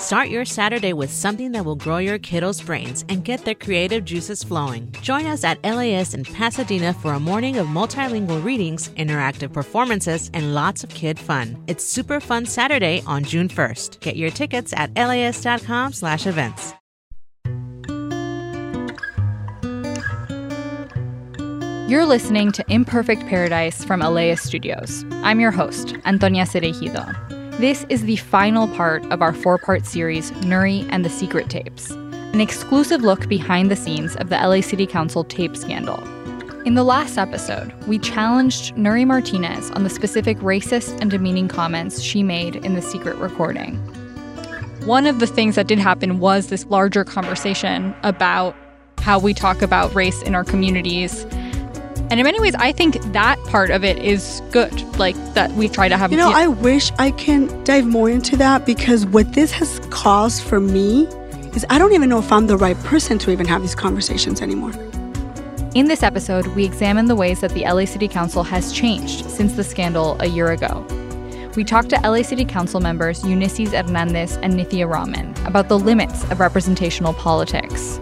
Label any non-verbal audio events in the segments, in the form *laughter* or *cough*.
Start your Saturday with something that will grow your kiddos' brains and get their creative juices flowing. Join us at LAist in Pasadena for a morning of multilingual readings, interactive performances, and lots of kid fun. It's Super Fun Saturday on June 1st. Get your tickets at laist.com/events. You're listening to Imperfect Paradise from LAist Studios. I'm your host, Antonia Cereijido. This is the final part of our four part series, Nury and the Secret Tapes, an exclusive look behind the scenes of the LA City Council tape scandal. In the last episode, we challenged Nury Martinez on the specific racist and demeaning comments she made in the secret recording. One of the things that did happen was this larger conversation about how we talk about race in our communities and in many ways, I think that part of it is good. Like that we try to have. You know, I wish I can dive more into that because what this has caused for me is I don't even know if I'm the right person to even have these conversations anymore. In this episode, we examine the ways that the LA City Council has changed since the scandal a year ago. We talked to LA City Council members Eunisses Hernandez and Nithya Raman about the limits of representational politics.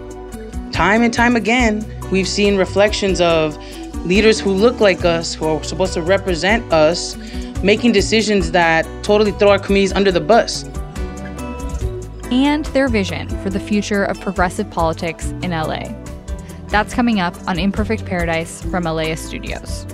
Time and time again, we've seen reflections of leaders who look like us, who are supposed to represent us, making decisions that totally throw our communities under the bus. And their vision for the future of progressive politics in LA. That's coming up on Imperfect Paradise from LAist Studios.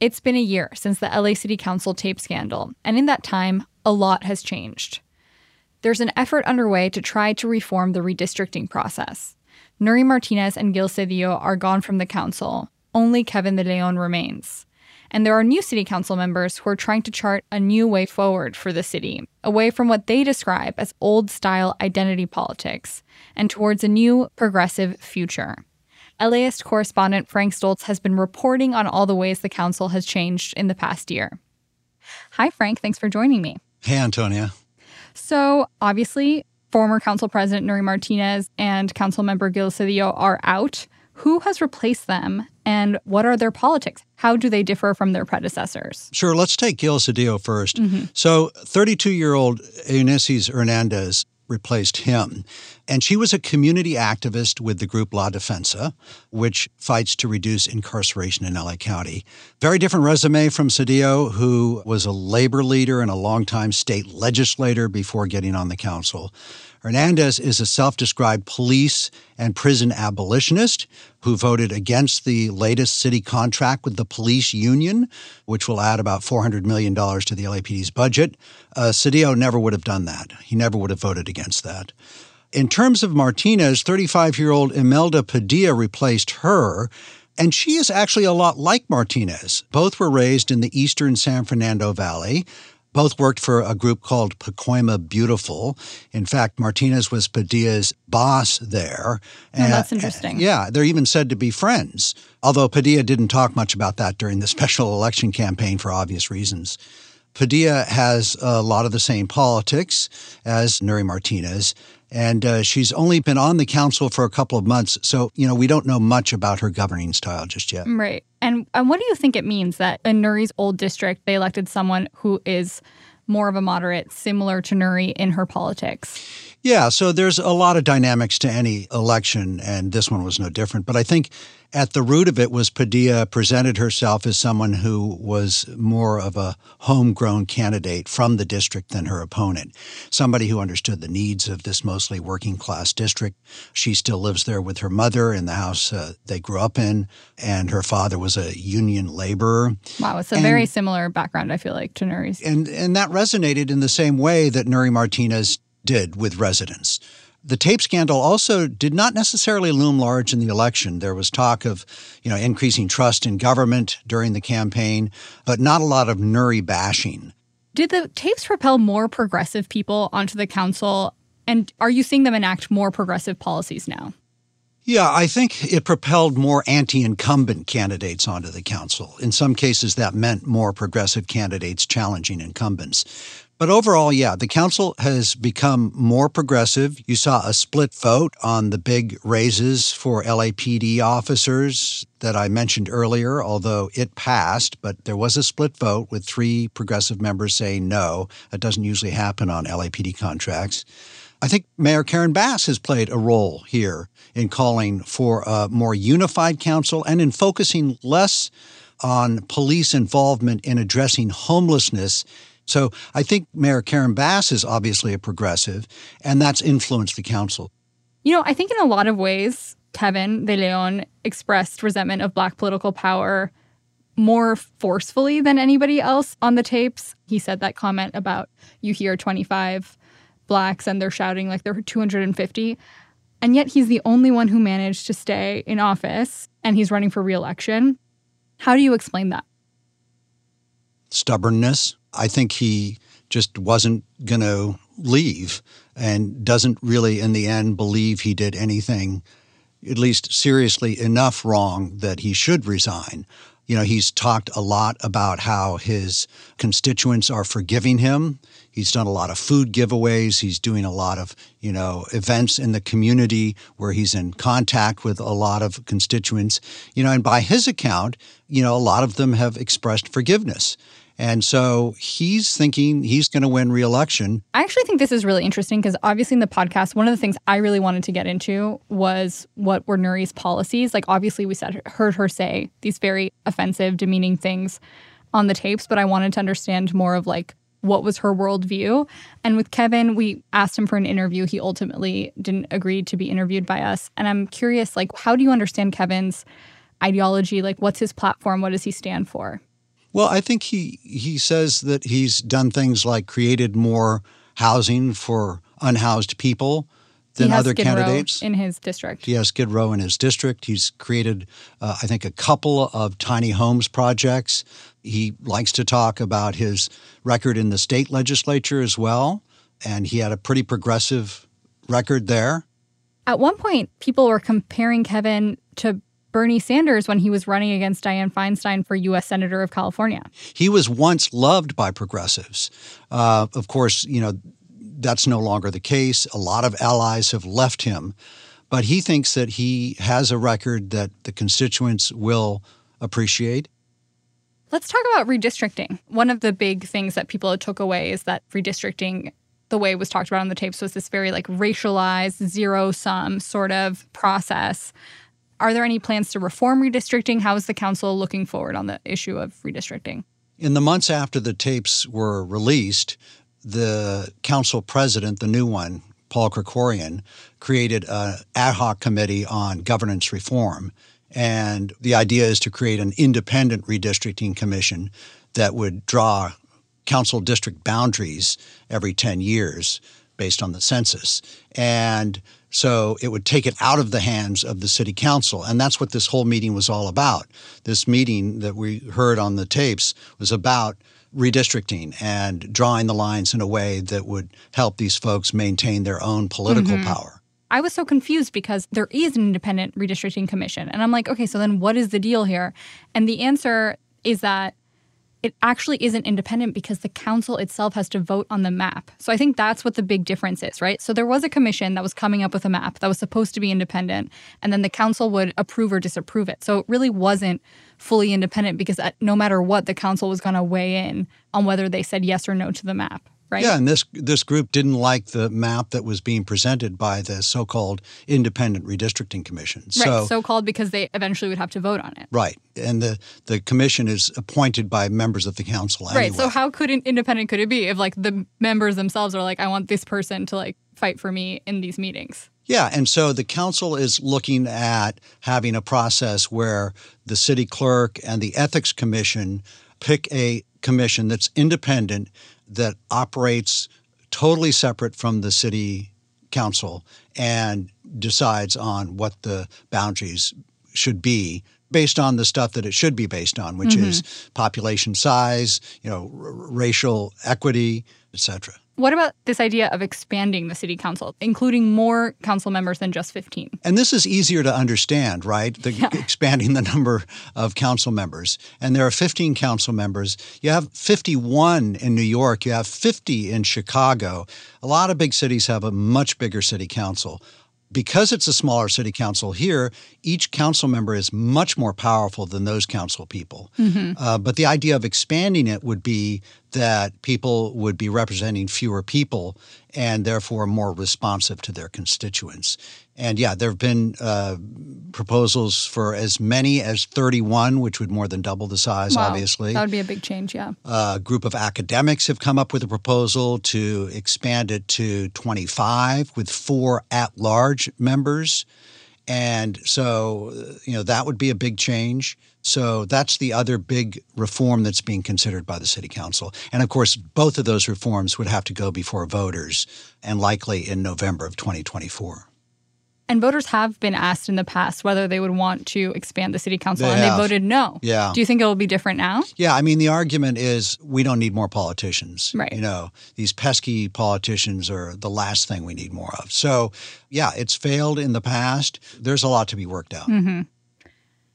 It's been a year since the LA City Council tape scandal, and in that time, a lot has changed. There's an effort underway to try to reform the redistricting process. Nury Martinez and Gil Cedillo are gone from the council. Only Kevin De Leon remains. And there are new city council members who are trying to chart a new way forward for the city, away from what they describe as old style identity politics, and towards a new progressive future. LAist correspondent Frank Stoltze has been reporting on all the ways the council has changed in the past year. Hi, Frank. Thanks for joining me. Hey, Antonia. So, obviously, former council president Nury Martinez and council member Gil Cedillo are out. Who has replaced them and what are their politics? How do they differ from their predecessors? Sure. Let's take Gil Cedillo 1st mm-hmm. So, 32 year old Eunisses Hernandez replaced him. And she was a community activist with the group La Defensa, which fights to reduce incarceration in LA County. Very different resume from Cedillo, who was a labor leader and a longtime state legislator before getting on the council. Hernandez is a self described police and prison abolitionist who voted against the latest city contract with the police union, which will add about $400 million to the LAPD's budget. Uh, Cedillo never would have done that. He never would have voted against that. In terms of Martinez, 35 year old Imelda Padilla replaced her. And she is actually a lot like Martinez. Both were raised in the eastern San Fernando Valley. Both worked for a group called Pacoima Beautiful. In fact, Martinez was Padilla's boss there. Oh, and, that's interesting. And, yeah, they're even said to be friends, although Padilla didn't talk much about that during the *laughs* special election campaign for obvious reasons. Padilla has a lot of the same politics as Nuri Martinez, and uh, she's only been on the council for a couple of months. So, you know, we don't know much about her governing style just yet. Right. And, and what do you think it means that in Nury's old district, they elected someone who is more of a moderate, similar to Nury in her politics? Yeah, so there's a lot of dynamics to any election, and this one was no different. But I think at the root of it was Padilla presented herself as someone who was more of a homegrown candidate from the district than her opponent, somebody who understood the needs of this mostly working class district. She still lives there with her mother in the house uh, they grew up in, and her father was a union laborer. Wow, it's a and, very similar background, I feel like, to Nury's. And, and that resonated in the same way that Nury Martinez did with residents. The tape scandal also did not necessarily loom large in the election. There was talk of, you know, increasing trust in government during the campaign, but not a lot of Nury bashing. Did the tapes propel more progressive people onto the council? And are you seeing them enact more progressive policies now? Yeah, I think it propelled more anti incumbent candidates onto the council. In some cases, that meant more progressive candidates challenging incumbents. But overall, yeah, the council has become more progressive. You saw a split vote on the big raises for LAPD officers that I mentioned earlier, although it passed, but there was a split vote with three progressive members saying no. That doesn't usually happen on LAPD contracts. I think Mayor Karen Bass has played a role here in calling for a more unified council and in focusing less on police involvement in addressing homelessness so I think Mayor Karen Bass is obviously a progressive, and that's influenced the council. You know, I think in a lot of ways, Kevin De Leon expressed resentment of Black political power more forcefully than anybody else on the tapes. He said that comment about you hear 25 Blacks and they're shouting like they're 250. And yet he's the only one who managed to stay in office and he's running for reelection. How do you explain that? Stubbornness. I think he just wasn't going to leave and doesn't really, in the end, believe he did anything, at least seriously enough wrong that he should resign. You know, he's talked a lot about how his constituents are forgiving him. He's done a lot of food giveaways. He's doing a lot of, you know, events in the community where he's in contact with a lot of constituents. You know, and by his account, you know, a lot of them have expressed forgiveness. And so he's thinking he's going to win reelection. I actually think this is really interesting because obviously in the podcast, one of the things I really wanted to get into was what were Nury's policies. Like obviously we said heard her say these very offensive, demeaning things on the tapes, but I wanted to understand more of like what was her worldview. And with Kevin, we asked him for an interview. He ultimately didn't agree to be interviewed by us. And I'm curious, like, how do you understand Kevin's ideology? Like, what's his platform? What does he stand for? Well, I think he he says that he's done things like created more housing for unhoused people than other Skid candidates Row in his district. He has Skid Row in his district. He's created, uh, I think, a couple of tiny homes projects. He likes to talk about his record in the state legislature as well, and he had a pretty progressive record there. At one point, people were comparing Kevin to Bernie Sanders when he was running against Dianne Feinstein for U.S. Senator of California. He was once loved by progressives. Uh, of course, you know, that's no longer the case. A lot of allies have left him. But he thinks that he has a record that the constituents will appreciate. Let's talk about redistricting. One of the big things that people took away is that redistricting the way it was talked about on the tapes was this very like racialized zero sum sort of process are there any plans to reform redistricting? How is the council looking forward on the issue of redistricting? In the months after the tapes were released, the council president, the new one, Paul Krekorian, created an ad hoc committee on governance reform. And the idea is to create an independent redistricting commission that would draw council district boundaries every 10 years based on the census. And so it would take it out of the hands of the city council. And that's what this whole meeting was all about. This meeting that we heard on the tapes was about redistricting and drawing the lines in a way that would help these folks maintain their own political mm-hmm. power. I was so confused because there is an independent redistricting commission. And I'm like, okay, so then what is the deal here? And the answer is that it actually isn't independent because the council itself has to vote on the map. So I think that's what the big difference is, right? So there was a commission that was coming up with a map that was supposed to be independent, and then the council would approve or disapprove it. So it really wasn't fully independent because uh, no matter what, the council was going to weigh in on whether they said yes or no to the map right? Yeah, and this this group didn't like the map that was being presented by the so-called Independent Redistricting Commission. Right, so, so-called because they eventually would have to vote on it. Right, and the the commission is appointed by members of the council. Anyway. Right. So how could an independent could it be if like the members themselves are like, I want this person to like fight for me in these meetings? Yeah, and so the council is looking at having a process where the city clerk and the ethics commission pick a commission that's independent that operates totally separate from the city council and decides on what the boundaries should be based on the stuff that it should be based on, which mm-hmm. is population size, you know, r- racial equity, etc. What about this idea of expanding the city council, including more council members than just 15? And this is easier to understand, right? The, yeah. *laughs* Expanding the number of council members. And there are 15 council members. You have 51 in New York, you have 50 in Chicago. A lot of big cities have a much bigger city council because it's a smaller city council here, each council member is much more powerful than those council people. Mm-hmm. Uh, but the idea of expanding it would be that people would be representing fewer people and therefore more responsive to their constituents. And yeah, there have been uh, proposals for as many as 31, which would more than double the size, wow. obviously. That would be a big change, yeah. A group of academics have come up with a proposal to expand it to 25 with four at large members. And so, you know, that would be a big change. So that's the other big reform that's being considered by the city council. And of course, both of those reforms would have to go before voters and likely in November of 2024. And voters have been asked in the past whether they would want to expand the city council, they and have. they voted no. Yeah. Do you think it will be different now? Yeah. I mean, the argument is we don't need more politicians. Right. You know, these pesky politicians are the last thing we need more of. So, yeah, it's failed in the past. There's a lot to be worked out. Mm-hmm.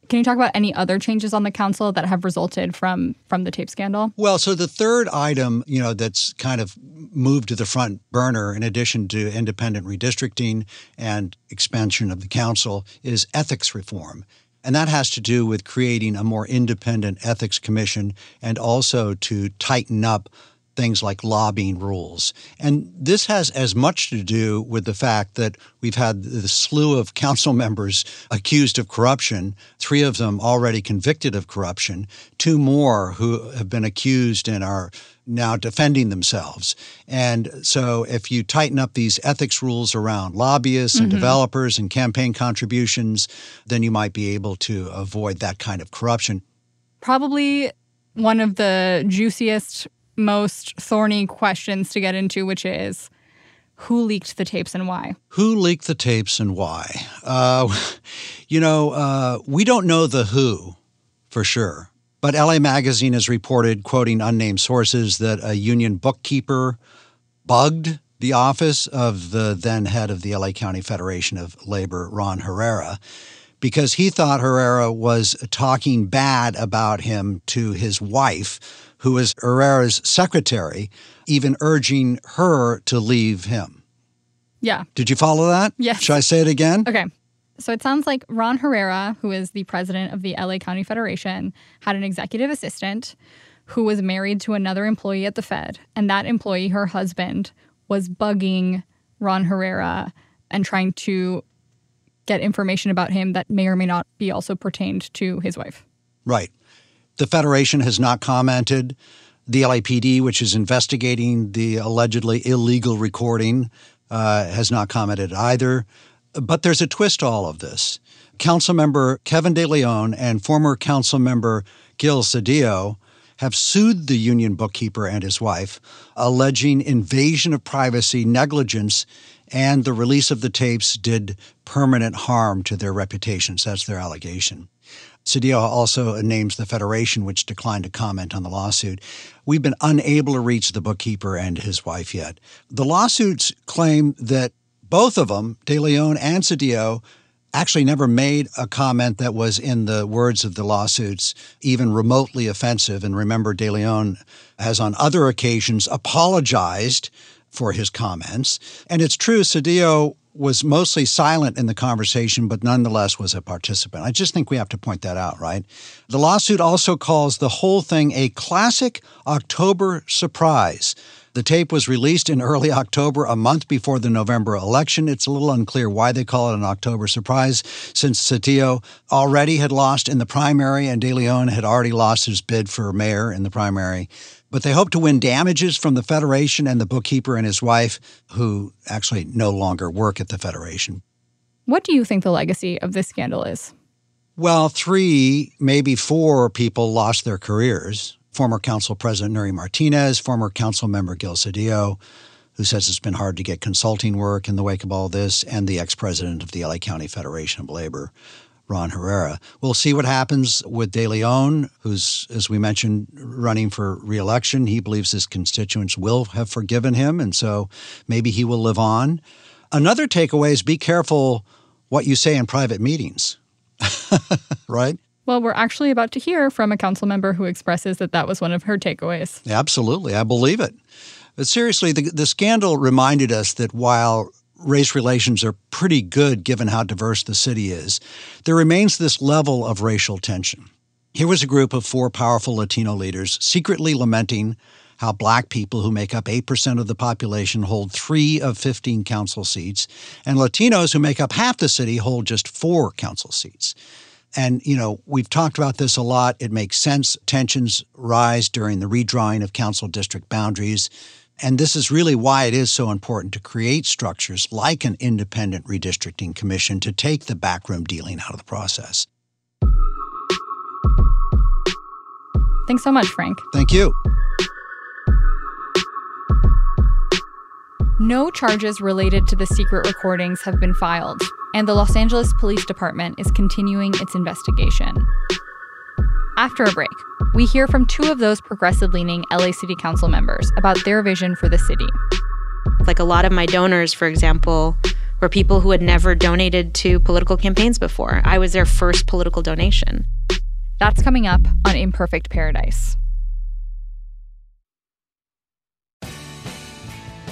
Can you talk about any other changes on the council that have resulted from from the tape scandal? Well, so the third item, you know, that's kind of moved to the front burner in addition to independent redistricting and expansion of the council is ethics reform. And that has to do with creating a more independent ethics commission and also to tighten up things like lobbying rules. And this has as much to do with the fact that we've had the slew of *laughs* council members accused of corruption, three of them already convicted of corruption, two more who have been accused and are now defending themselves. And so if you tighten up these ethics rules around lobbyists and mm-hmm. developers and campaign contributions, then you might be able to avoid that kind of corruption. Probably one of the juiciest most thorny questions to get into, which is who leaked the tapes and why? Who leaked the tapes and why? Uh, *laughs* you know, uh, we don't know the who for sure. But LA Magazine has reported, quoting unnamed sources, that a union bookkeeper bugged the office of the then head of the LA County Federation of Labor, Ron Herrera, because he thought Herrera was talking bad about him to his wife who was Herrera's secretary, even urging her to leave him. Yeah. Did you follow that? Yes. Should I say it again? Okay. So it sounds like Ron Herrera, who is the president of the LA County Federation, had an executive assistant who was married to another employee at the Fed. And that employee, her husband, was bugging Ron Herrera and trying to get information about him that may or may not be also pertained to his wife. Right. The Federation has not commented. The LAPD, which is investigating the allegedly illegal recording, uh, has not commented either. But there's a twist to all of this. Councilmember Kevin De Leon and former Councilmember Gil Cedillo have sued the union bookkeeper and his wife, alleging invasion of privacy, negligence, and the release of the tapes did permanent harm to their reputations. That's their allegation. Cedillo also names the Federation, which declined to comment on the lawsuit. We've been unable to reach the bookkeeper and his wife yet. The lawsuits claim that both of them, De Leon and Cedillo, actually never made a comment that was, in the words of the lawsuits, even remotely offensive. And remember, De Leon has on other occasions apologized for his comments. And it's true, Cedillo was mostly silent in the conversation, but nonetheless was a participant. I just think we have to point that out, right? The lawsuit also calls the whole thing a classic October surprise. The tape was released in early October, a month before the November election. It's a little unclear why they call it an October surprise, since Cedillo already had lost in the primary and De Leon had already lost his bid for mayor in the primary but they hope to win damages from the Federation and the bookkeeper and his wife, who actually no longer work at the Federation. What do you think the legacy of this scandal is? Well, three, maybe four people lost their careers. Former Council President Nury Martinez, former Council Member Gil Cedillo, who says it's been hard to get consulting work in the wake of all this, and the ex president of the LA County Federation of Labor, Ron Herrera. We'll see what happens with De Leon, who's, as we mentioned, running for reelection. He believes his constituents will have forgiven him, and so maybe he will live on. Another takeaway is be careful what you say in private meetings, *laughs* right? Well, we're actually about to hear from a council member who expresses that that was one of her takeaways. Absolutely. I believe it. But seriously, the, the scandal reminded us that while race relations are pretty good given how diverse the city is, there remains this level of racial tension. Here was a group of four powerful Latino leaders secretly lamenting how black people, who make up 8% of the population, hold three of 15 council seats, and Latinos, who make up half the city, hold just four council seats. And, you know, we've talked about this a lot. It makes sense. Tensions rise during the redrawing of council district boundaries. And this is really why it is so important to create structures like an independent redistricting commission to take the backroom dealing out of the process. Thanks so much, Frank. Thank you. No charges related to the secret recordings have been filed, and the Los Angeles Police Department is continuing its investigation. After a break, we hear from two of those progressive leaning LA City Council members about their vision for the city. Like a lot of my donors, for example, were people who had never donated to political campaigns before. I was their first political donation. That's coming up on Imperfect Paradise.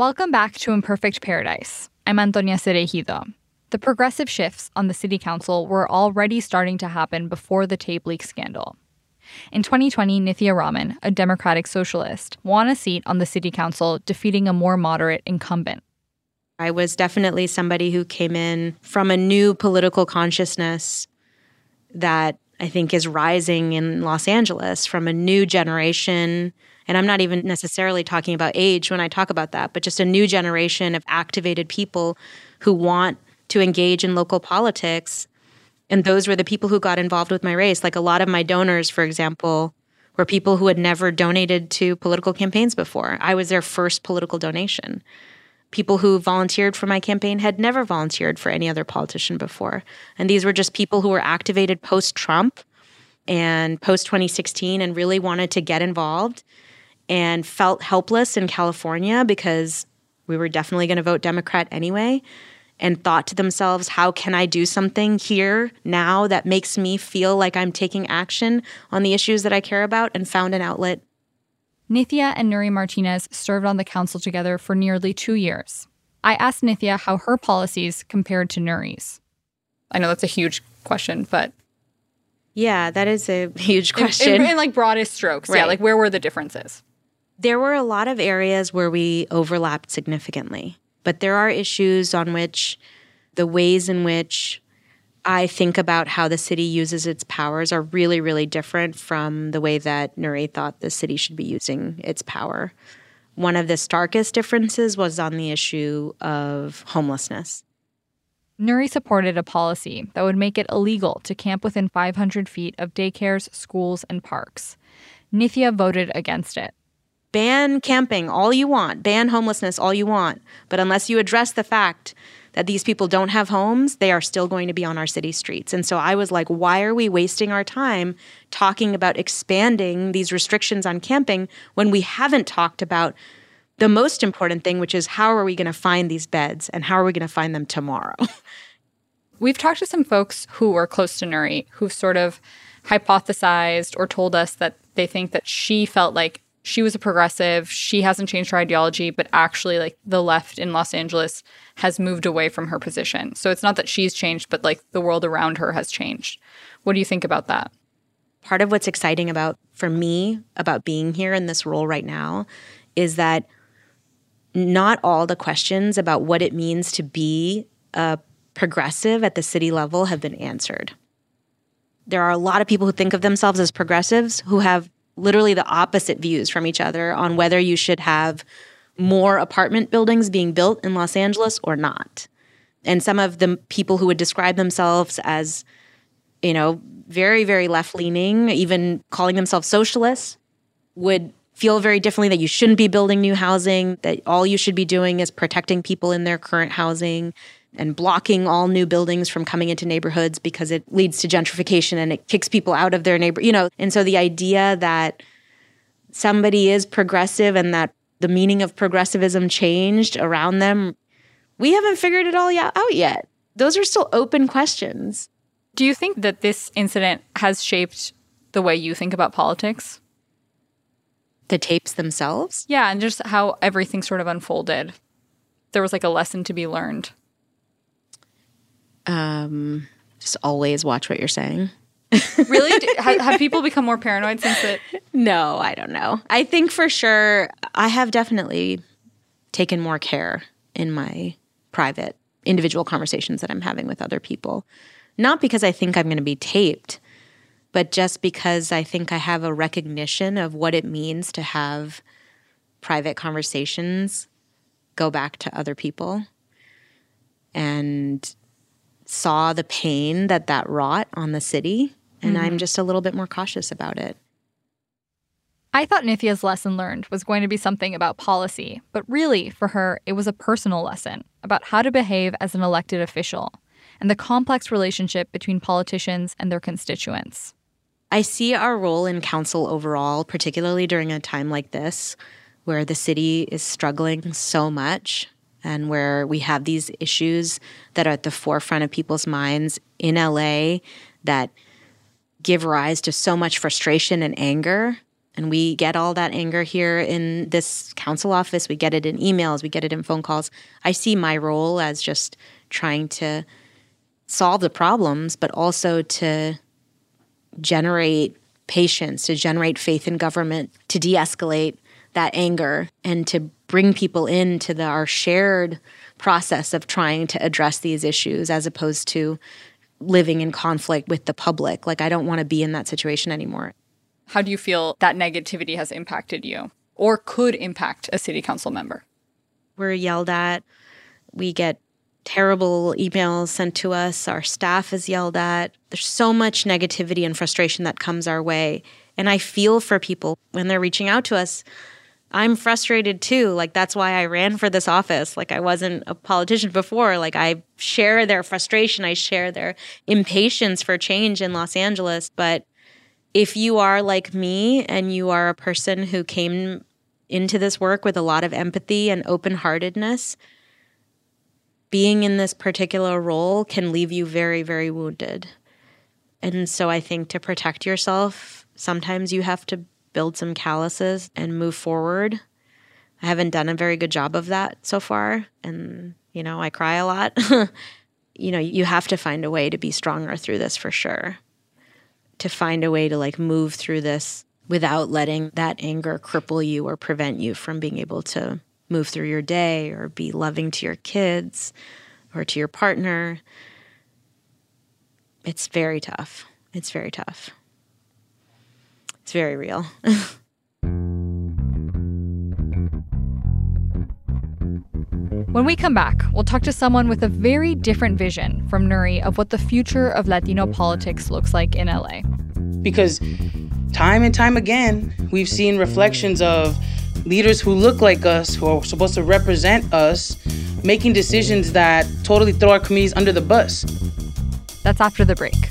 Welcome back to Imperfect Paradise. I'm Antonia Cereijido. The progressive shifts on the city council were already starting to happen before the tape leak scandal. In 2020, Nithya Raman, a Democratic socialist, won a seat on the city council, defeating a more moderate incumbent. I was definitely somebody who came in from a new political consciousness that I think is rising in Los Angeles from a new generation and I'm not even necessarily talking about age when I talk about that, but just a new generation of activated people who want to engage in local politics. And those were the people who got involved with my race. Like a lot of my donors, for example, were people who had never donated to political campaigns before. I was their first political donation. People who volunteered for my campaign had never volunteered for any other politician before. And these were just people who were activated post Trump and post 2016 and really wanted to get involved and felt helpless in California because we were definitely going to vote Democrat anyway, and thought to themselves, how can I do something here now that makes me feel like I'm taking action on the issues that I care about, and found an outlet. Nithya and Nury Martinez served on the council together for nearly two years. I asked Nithya how her policies compared to Nury's. I know that's a huge question, but. Yeah, that is a *laughs* huge question. In, in, in like broadest strokes. Right. Yeah, like where were the differences? There were a lot of areas where we overlapped significantly, but there are issues on which the ways in which I think about how the city uses its powers are really, really different from the way that Nury thought the city should be using its power. One of the starkest differences was on the issue of homelessness. Nury supported a policy that would make it illegal to camp within 500 feet of daycares, schools, and parks. Nithya voted against it. Ban camping all you want, ban homelessness all you want. But unless you address the fact that these people don't have homes, they are still going to be on our city streets. And so I was like, why are we wasting our time talking about expanding these restrictions on camping when we haven't talked about the most important thing, which is how are we going to find these beds and how are we going to find them tomorrow? *laughs* We've talked to some folks who were close to Nury who've sort of hypothesized or told us that they think that she felt like she was a progressive, she hasn't changed her ideology, but actually like the left in Los Angeles has moved away from her position. So it's not that she's changed, but like the world around her has changed. What do you think about that? Part of what's exciting about for me about being here in this role right now is that not all the questions about what it means to be a progressive at the city level have been answered. There are a lot of people who think of themselves as progressives who have literally the opposite views from each other on whether you should have more apartment buildings being built in Los Angeles or not. And some of the people who would describe themselves as, you know, very, very left leaning, even calling themselves socialists, would feel very differently that you shouldn't be building new housing, that all you should be doing is protecting people in their current housing and blocking all new buildings from coming into neighborhoods because it leads to gentrification and it kicks people out of their neighbor, you know. And so the idea that somebody is progressive and that the meaning of progressivism changed around them, we haven't figured it all out yet. Those are still open questions. Do you think that this incident has shaped the way you think about politics? The tapes themselves? Yeah, and just how everything sort of unfolded. There was like a lesson to be learned. Um, just always watch what you're saying. *laughs* really? have, have people become more paranoid since it? No, I don't know. I think for sure, I have definitely taken more care in my private, individual conversations that I'm having with other people. Not because I think I'm going to be taped, but just because I think I have a recognition of what it means to have private conversations go back to other people and saw the pain that that wrought on the city and mm-hmm. I'm just a little bit more cautious about it. I thought Nithya's lesson learned was going to be something about policy, but really, for her, it was a personal lesson about how to behave as an elected official and the complex relationship between politicians and their constituents. I see our role in council overall, particularly during a time like this, where the city is struggling so much and where we have these issues that are at the forefront of people's minds in LA that give rise to so much frustration and anger. And we get all that anger here in this council office. We get it in emails, we get it in phone calls. I see my role as just trying to solve the problems, but also to generate patience, to generate faith in government, to de escalate that anger, and to bring people into the, our shared process of trying to address these issues as opposed to living in conflict with the public. Like, I don't want to be in that situation anymore. How do you feel that negativity has impacted you or could impact a city council member? We're yelled at. We get terrible emails sent to us. Our staff is yelled at. There's so much negativity and frustration that comes our way. And I feel for people when they're reaching out to us I'm frustrated too. Like that's why I ran for this office. Like I wasn't a politician before. Like I share their frustration, I share their impatience for change in Los Angeles, but if you are like me and you are a person who came into this work with a lot of empathy and open-heartedness, being in this particular role can leave you very very wounded. And so I think to protect yourself, sometimes you have to build some calluses and move forward. I haven't done a very good job of that so far. And, you know, I cry a lot. *laughs* you know, you have to find a way to be stronger through this for sure. To find a way to like move through this without letting that anger cripple you or prevent you from being able to move through your day or be loving to your kids or to your partner. It's very tough. It's very tough. It's very real. *laughs* When we come back, we'll talk to someone with a very different vision from Nury of what the future of Latino politics looks like in LA. Because time and time again, we've seen reflections of leaders who look like us, who are supposed to represent us, making decisions that totally throw our communities under the bus. That's after the break.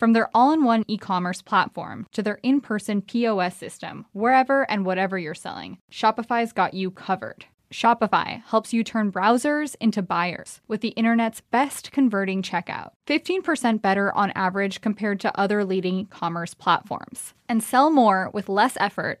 From their all in one e commerce platform to their in person POS system, wherever and whatever you're selling, Shopify's got you covered. Shopify helps you turn browsers into buyers with the internet's best converting checkout. 15% better on average compared to other leading commerce platforms. And sell more with less effort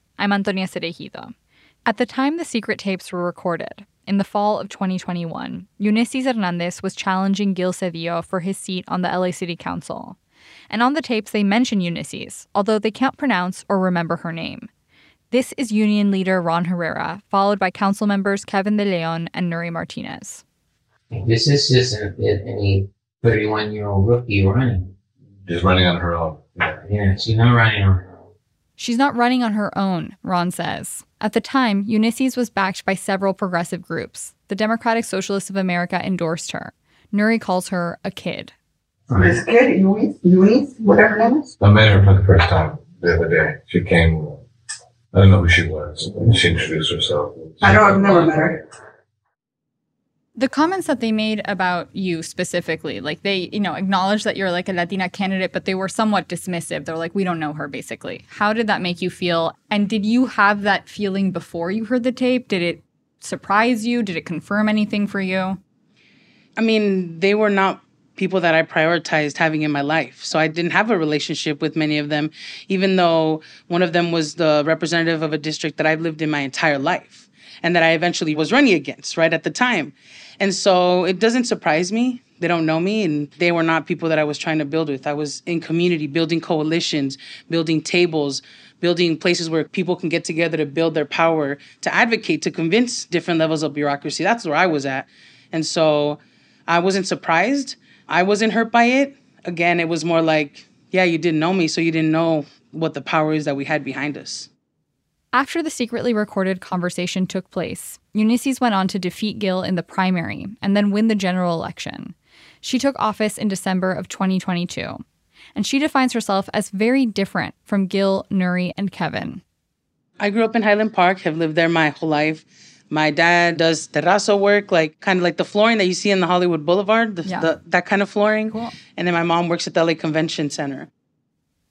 I'm Antonia Cereijido. At the time the secret tapes were recorded, in the fall of 2021, Eunisses Hernandez was challenging Gil Cedillo for his seat on the LA City Council. And on the tapes, they mention Eunisses, although they can't pronounce or remember her name. This is union leader Ron Herrera, followed by council members Kevin De Leon and Nury Martinez. This is just any 31 year old rookie running. Just running on her own. Yeah, she's not running on her She's not running on her own, Ron says. At the time, Eunisses was backed by several progressive groups. The Democratic Socialists of America endorsed her. Nury calls her a kid. This kid, Eunice, Eunice, whatever name is? I met her for the first time the other day. She came, I don't know who she was. She introduced herself. I don't, I've never met her the comments that they made about you specifically, like they, you know, acknowledged that you're like a Latina candidate, but they were somewhat dismissive. They're like, we don't know her, basically. How did that make you feel? And did you have that feeling before you heard the tape? Did it surprise you? Did it confirm anything for you? I mean, they were not people that I prioritized having in my life. So I didn't have a relationship with many of them, even though one of them was the representative of a district that I've lived in my entire life and that I eventually was running against right at the time. And so it doesn't surprise me. They don't know me, and they were not people that I was trying to build with. I was in community, building coalitions, building tables, building places where people can get together to build their power, to advocate, to convince different levels of bureaucracy. That's where I was at. And so I wasn't surprised. I wasn't hurt by it. Again, it was more like, yeah, you didn't know me, so you didn't know what the power is that we had behind us. After the secretly recorded conversation took place, Eunisses went on to defeat Gil in the primary and then win the general election. She took office in December of 2022, and she defines herself as very different from Gil, Nury, and Kevin. I grew up in Highland Park, have lived there my whole life. My dad does terrazzo work, like kind of like the flooring that you see in the Hollywood Boulevard, the, yeah. the, that kind of flooring. Cool. And then my mom works at the LA Convention Center.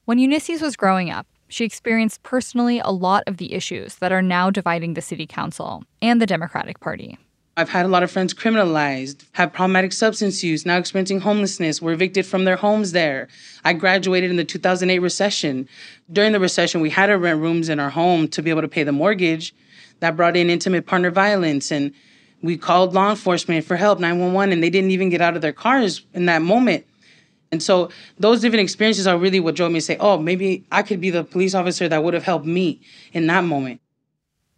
When Eunisses was growing up, she experienced personally a lot of the issues that are now dividing the city council and the Democratic Party. I've had a lot of friends criminalized, have problematic substance use, now experiencing homelessness, were evicted from their homes there. I graduated in the 2008 recession. During the recession, we had to rent rooms in our home to be able to pay the mortgage. That brought in intimate partner violence. And we called law enforcement for help, 911, and they didn't even get out of their cars in that moment. And so those different experiences are really what drove me to say, oh, maybe I could be the police officer that would have helped me in that moment.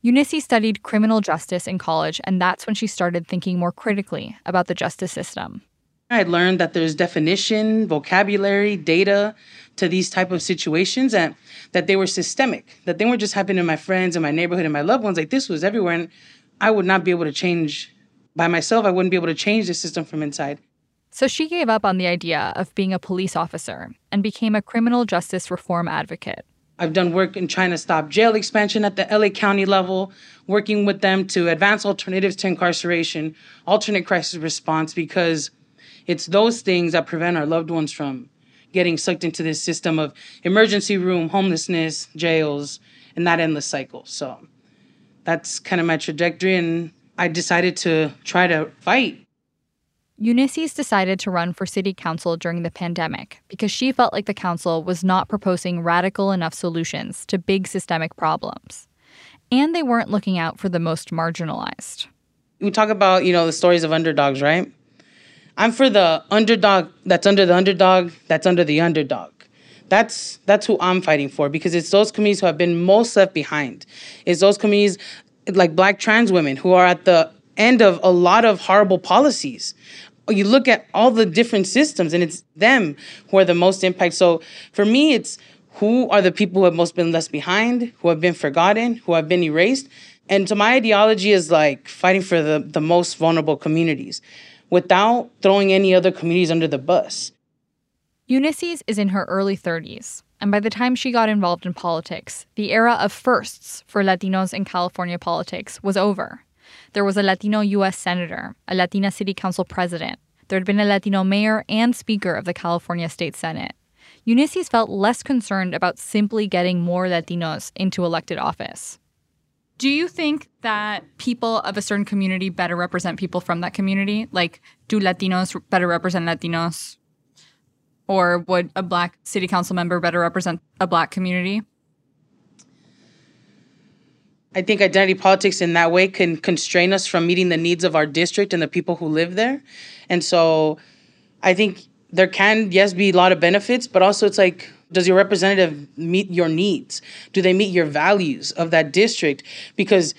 Eunisses studied criminal justice in college, and that's when she started thinking more critically about the justice system. I had learned that there's definition, vocabulary, data to these type of situations and that they were systemic, that they weren't just happening to my friends and my neighborhood and my loved ones. Like this was everywhere. And I would not be able to change by myself. I wouldn't be able to change the system from inside. So she gave up on the idea of being a police officer and became a criminal justice reform advocate. I've done work in trying to stop jail expansion at the LA County level, working with them to advance alternatives to incarceration, alternate crisis response, because it's those things that prevent our loved ones from getting sucked into this system of emergency room, homelessness, jails, and that endless cycle. So that's kind of my trajectory. And I decided to try to fight Eunisses decided to run for city council during the pandemic because she felt like the council was not proposing radical enough solutions to big systemic problems. And they weren't looking out for the most marginalized. We talk about, you know, the stories of underdogs, right? I'm for the underdog that's under the underdog that's under the underdog. That's that's who I'm fighting for because it's those communities who have been most left behind. It's those communities like black trans women who are at the end of a lot of horrible policies you look at all the different systems and it's them who are the most impact. So for me, it's who are the people who have most been left behind, who have been forgotten, who have been erased. And so my ideology is like fighting for the, the most vulnerable communities without throwing any other communities under the bus. Eunisses is in her early 30s, and by the time she got involved in politics, the era of firsts for Latinos in California politics was over. There was a Latino U.S. Senator, a Latina City Council President. There had been a Latino mayor and Speaker of the California State Senate. Eunisses felt less concerned about simply getting more Latinos into elected office. Do you think that people of a certain community better represent people from that community? Like, do Latinos better represent Latinos? Or would a black city council member better represent a black community? I think identity politics in that way can constrain us from meeting the needs of our district and the people who live there. And so I think there can, yes, be a lot of benefits, but also it's like, does your representative meet your needs? Do they meet your values of that district? Because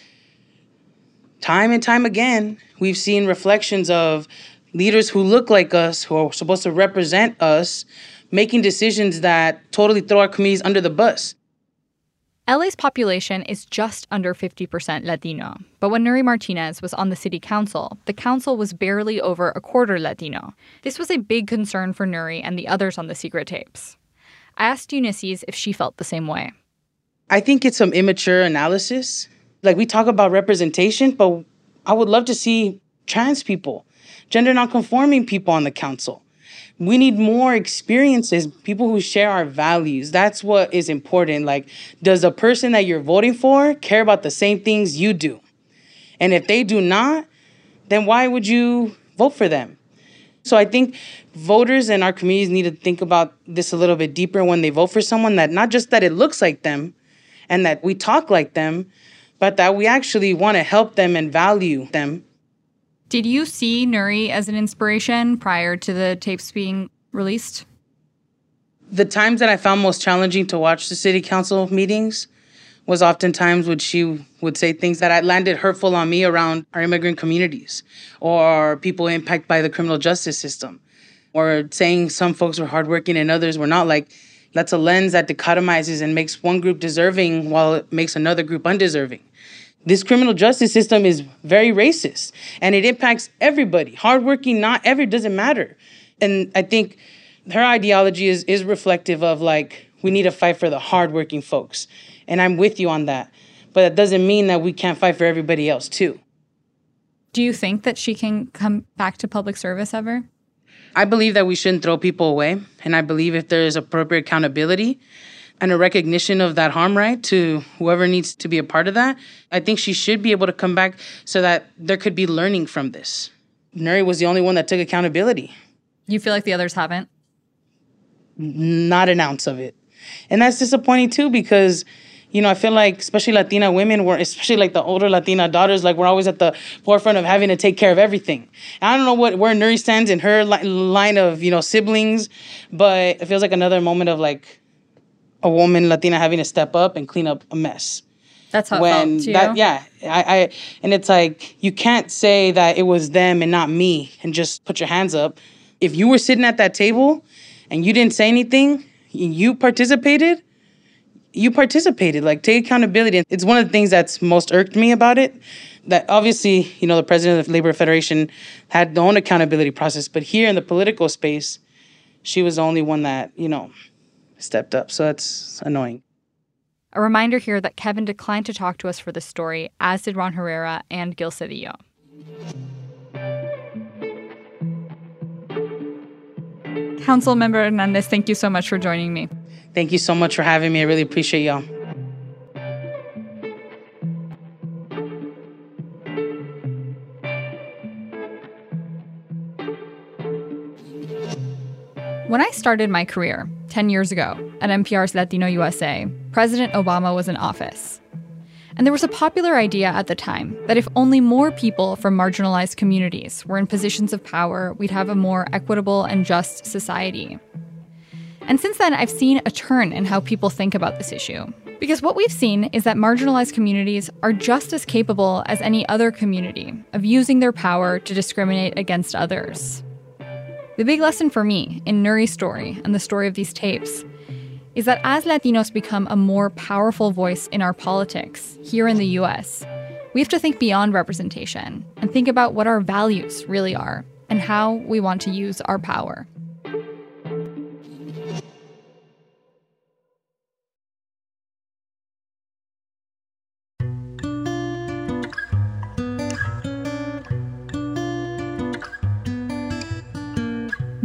time and time again, we've seen reflections of leaders who look like us, who are supposed to represent us, making decisions that totally throw our communities under the bus. LA's population is just under 50% Latino, but when Nury Martinez was on the city council, the council was barely over a quarter Latino. This was a big concern for Nury and the others on the secret tapes. I asked Eunisses if she felt the same way. I think it's some immature analysis. Like we talk about representation, but I would love to see trans people, gender nonconforming people on the council. We need more experiences, people who share our values. That's what is important. Like, does the person that you're voting for care about the same things you do? And if they do not, then why would you vote for them? So I think voters in our communities need to think about this a little bit deeper when they vote for someone that not just that it looks like them and that we talk like them, but that we actually want to help them and value them did you see Nury as an inspiration prior to the tapes being released? The times that I found most challenging to watch the city council meetings was oftentimes when she would say things that landed hurtful on me around our immigrant communities or people impacted by the criminal justice system or saying some folks were hardworking and others were not like that's a lens that dichotomizes and makes one group deserving while it makes another group undeserving this criminal justice system is very racist and it impacts everybody. Hardworking, not every doesn't matter. And I think her ideology is is reflective of like we need to fight for the hardworking folks. And I'm with you on that. But that doesn't mean that we can't fight for everybody else too. Do you think that she can come back to public service ever? I believe that we shouldn't throw people away. And I believe if there is appropriate accountability and a recognition of that harm right to whoever needs to be a part of that, I think she should be able to come back so that there could be learning from this. Nury was the only one that took accountability. You feel like the others haven't? Not an ounce of it. And that's disappointing too because you know, I feel like especially Latina women were, especially like the older Latina daughters, like we're always at the forefront of having to take care of everything. And I don't know what where Nury stands in her li- line of you know siblings, but it feels like another moment of like a woman Latina having to step up and clean up a mess. That's how when it felt that, yeah, I, I, and it's like you can't say that it was them and not me, and just put your hands up. If you were sitting at that table and you didn't say anything, you participated, you participated. Like, take accountability. It's one of the things that's most irked me about it. That obviously, you know, the president of the Labor Federation had their own accountability process, but here in the political space, she was the only one that, you know, stepped up. So that's annoying. A reminder here that Kevin declined to talk to us for this story, as did Ron Herrera and Gil Cedillo. Council Member Hernandez, thank you so much for joining me. Thank you so much for having me. I really appreciate y'all. When I started my career 10 years ago at NPR's Latino USA, President Obama was in office. And there was a popular idea at the time that if only more people from marginalized communities were in positions of power, we'd have a more equitable and just society. And since then, I've seen a turn in how people think about this issue. Because what we've seen is that marginalized communities are just as capable as any other community of using their power to discriminate against others. The big lesson for me in Nury's story and the story of these tapes is that as Latinos become a more powerful voice in our politics here in the US, we have to think beyond representation and think about what our values really are and how we want to use our power.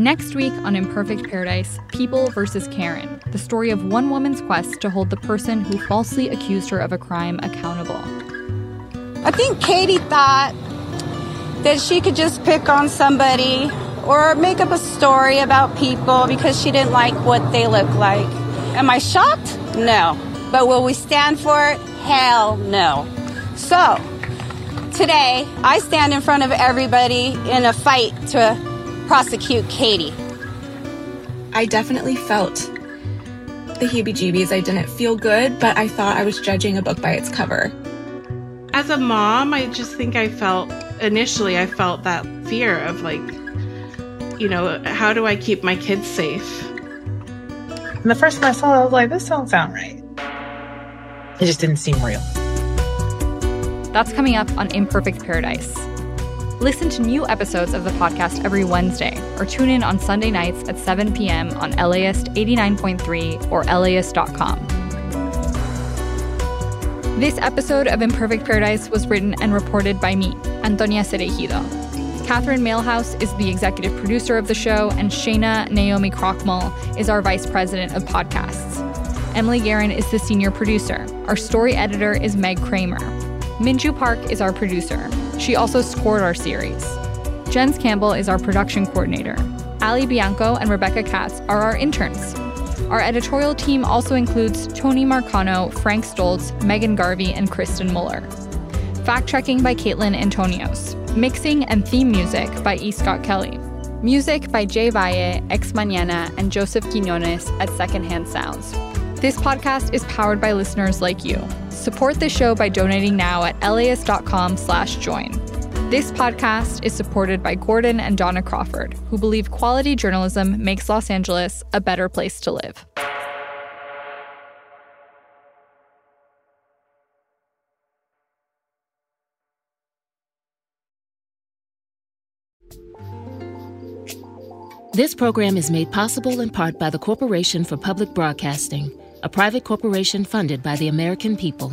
Next week on Imperfect Paradise, People versus Karen, the story of one woman's quest to hold the person who falsely accused her of a crime accountable. I think Katie thought that she could just pick on somebody or make up a story about people because she didn't like what they look like. Am I shocked? No. But will we stand for it? Hell no. So, today, I stand in front of everybody in a fight to prosecute Katie. I definitely felt the heebie jeebies. I didn't feel good, but I thought I was judging a book by its cover. As a mom, I just think I felt initially, I felt that fear of like, you know, how do I keep my kids safe? And the first time I saw it, I was like, this don't sound right. It just didn't seem real. That's coming up on Imperfect Paradise. Listen to new episodes of the podcast every Wednesday or tune in on Sunday nights at 7 p.m. on LAist 89.3 or LAist.com. This episode of Imperfect Paradise was written and reported by me, Antonia Cereijido. Catherine Mailhouse is the executive producer of the show, and Shayna Naomi Krochmal is our vice president of podcasts. Emily Guerin is the senior producer. Our story editor is Meg Kramer. Minju Park is our producer. She also scored our series. Jens Campbell is our production coordinator. Ali Bianco and Rebecca Katz are our interns. Our editorial team also includes Tony Marcano, Frank Stoltz, Megan Garvey, and Kristen Muller. Fact checking by Caitlin Antonios. Mixing and theme music by E. Scott Kelly. Music by Jay Valle, Ex Mañana, and Joseph Quinones at Secondhand Sounds. This podcast is powered by listeners like you. Support the show by donating now at laist.com slash join. This podcast is supported by Gordon and Dona Crawford, who believe quality journalism makes Los Angeles a better place to live. This program is made possible in part by the Corporation for Public Broadcasting a private corporation funded by the American people.